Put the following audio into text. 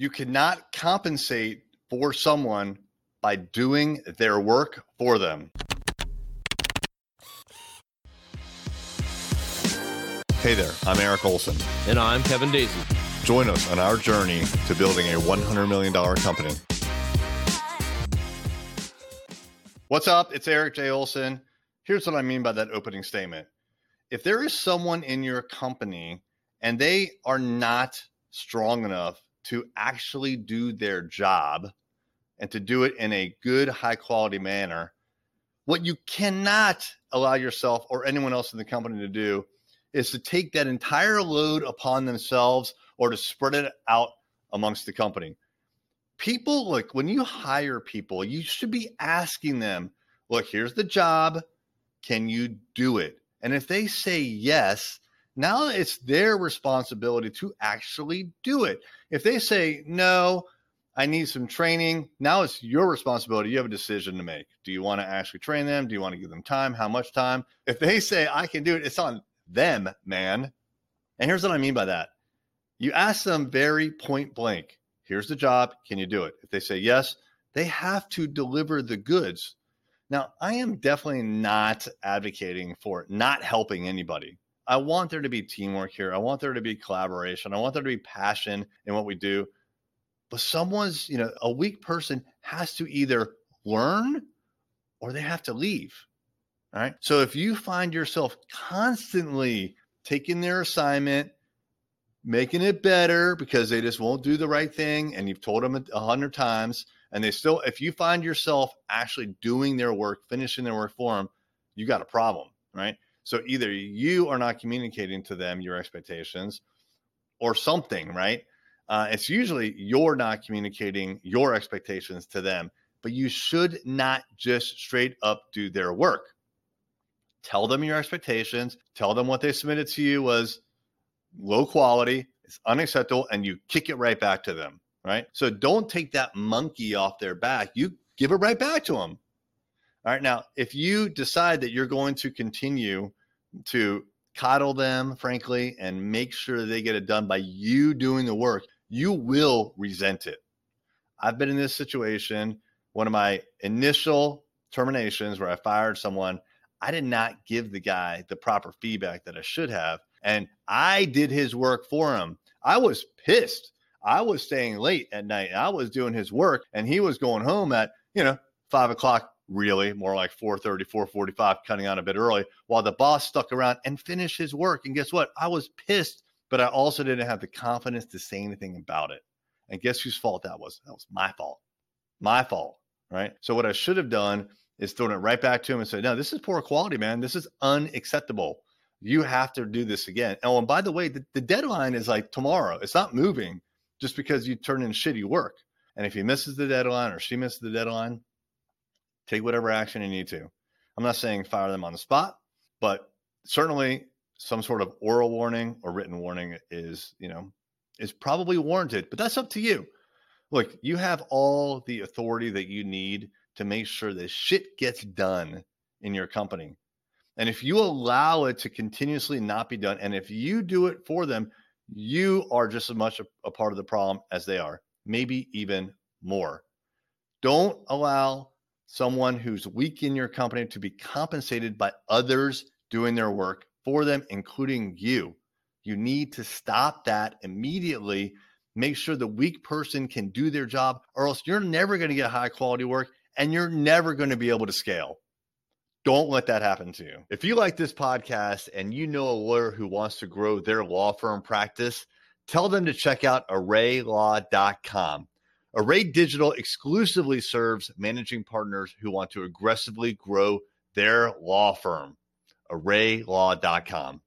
You cannot compensate for someone by doing their work for them. Hey there, I'm Eric Olson. And I'm Kevin Daisy. Join us on our journey to building a $100 million company. What's up? It's Eric J. Olson. Here's what I mean by that opening statement. If there is someone in your company and they are not strong enough to actually do their job and to do it in a good, high quality manner, what you cannot allow yourself or anyone else in the company to do is to take that entire load upon themselves or to spread it out amongst the company. People, look, when you hire people, you should be asking them, look, here's the job. Can you do it? And if they say yes, now it's their responsibility to actually do it. If they say, no, I need some training, now it's your responsibility. You have a decision to make. Do you want to actually train them? Do you want to give them time? How much time? If they say, I can do it, it's on them, man. And here's what I mean by that you ask them very point blank here's the job. Can you do it? If they say yes, they have to deliver the goods. Now, I am definitely not advocating for not helping anybody. I want there to be teamwork here. I want there to be collaboration. I want there to be passion in what we do. But someone's, you know, a weak person has to either learn or they have to leave. All right. So if you find yourself constantly taking their assignment, making it better because they just won't do the right thing, and you've told them a hundred times, and they still, if you find yourself actually doing their work, finishing their work for them, you got a problem, right? So either you are not communicating to them your expectations or something, right? Uh, it's usually you're not communicating your expectations to them, but you should not just straight up do their work. Tell them your expectations, tell them what they submitted to you was low quality, it's unacceptable, and you kick it right back to them, right? So don't take that monkey off their back. You give it right back to them. All right. Now, if you decide that you're going to continue to coddle them, frankly, and make sure they get it done by you doing the work, you will resent it. I've been in this situation. One of my initial terminations where I fired someone, I did not give the guy the proper feedback that I should have. And I did his work for him. I was pissed. I was staying late at night. I was doing his work and he was going home at, you know, five o'clock really more like 4.30 4.45 cutting out a bit early while the boss stuck around and finished his work. And guess what? I was pissed but i also didn't have the confidence to say anything about it. And guess whose fault that was? That was my fault. My fault right? So what i should have done is thrown it right back to him and said no this is poor quality man. This is unacceptable. You have to do this again. Oh and by the way the, the deadline is like tomorrow. It's not moving just because you turn in shitty work. And if he misses the deadline or she misses the deadline take whatever action you need to. I'm not saying fire them on the spot, but certainly some sort of oral warning or written warning is, you know, is probably warranted, but that's up to you. Look, you have all the authority that you need to make sure this shit gets done in your company. And if you allow it to continuously not be done, and if you do it for them, you are just as much a, a part of the problem as they are, maybe even more. Don't allow someone who's weak in your company to be compensated by others doing their work for them, including you. You need to stop that immediately. Make sure the weak person can do their job, or else you're never going to get high quality work and you're never going to be able to scale. Don't let that happen to you. If you like this podcast and you know a lawyer who wants to grow their law firm practice, tell them to check out arraylaw.com. Array Digital exclusively serves managing partners who want to aggressively grow their law firm. ArrayLaw.com.